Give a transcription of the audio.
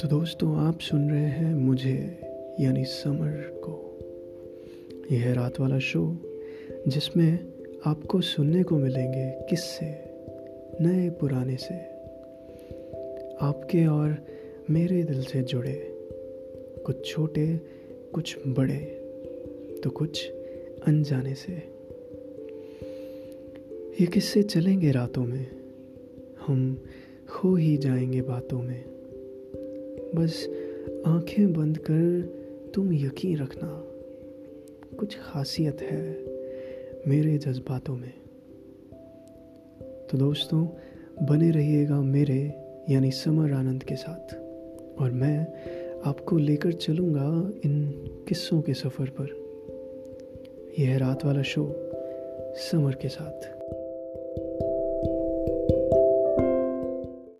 तो दोस्तों, आप सुन रहे हैं मुझे, यानी समर को। यह है रात वाला शो, जिसमें आपको सुनने को मिलेंगे किससे नए पुराने से। आपके और मेरे दिल से जुड़े कुछ छोटे, कुछ बड़े तो कुछ अनजाने से। ये किस्से चलेंगे रातों में, हम खो ही जाएँगे बातों में। बस आँखें बंद कर तुम यकीन रखना, कुछ खासियत है मेरे जज्बातों में। तो दोस्तों, बने रहिएगा मेरे, यानी समर आनंद के साथ। और मैं आपको लेकर चलूँगा इन किस्सों के सफ़र पर। यह रात वाला शो समर के साथ।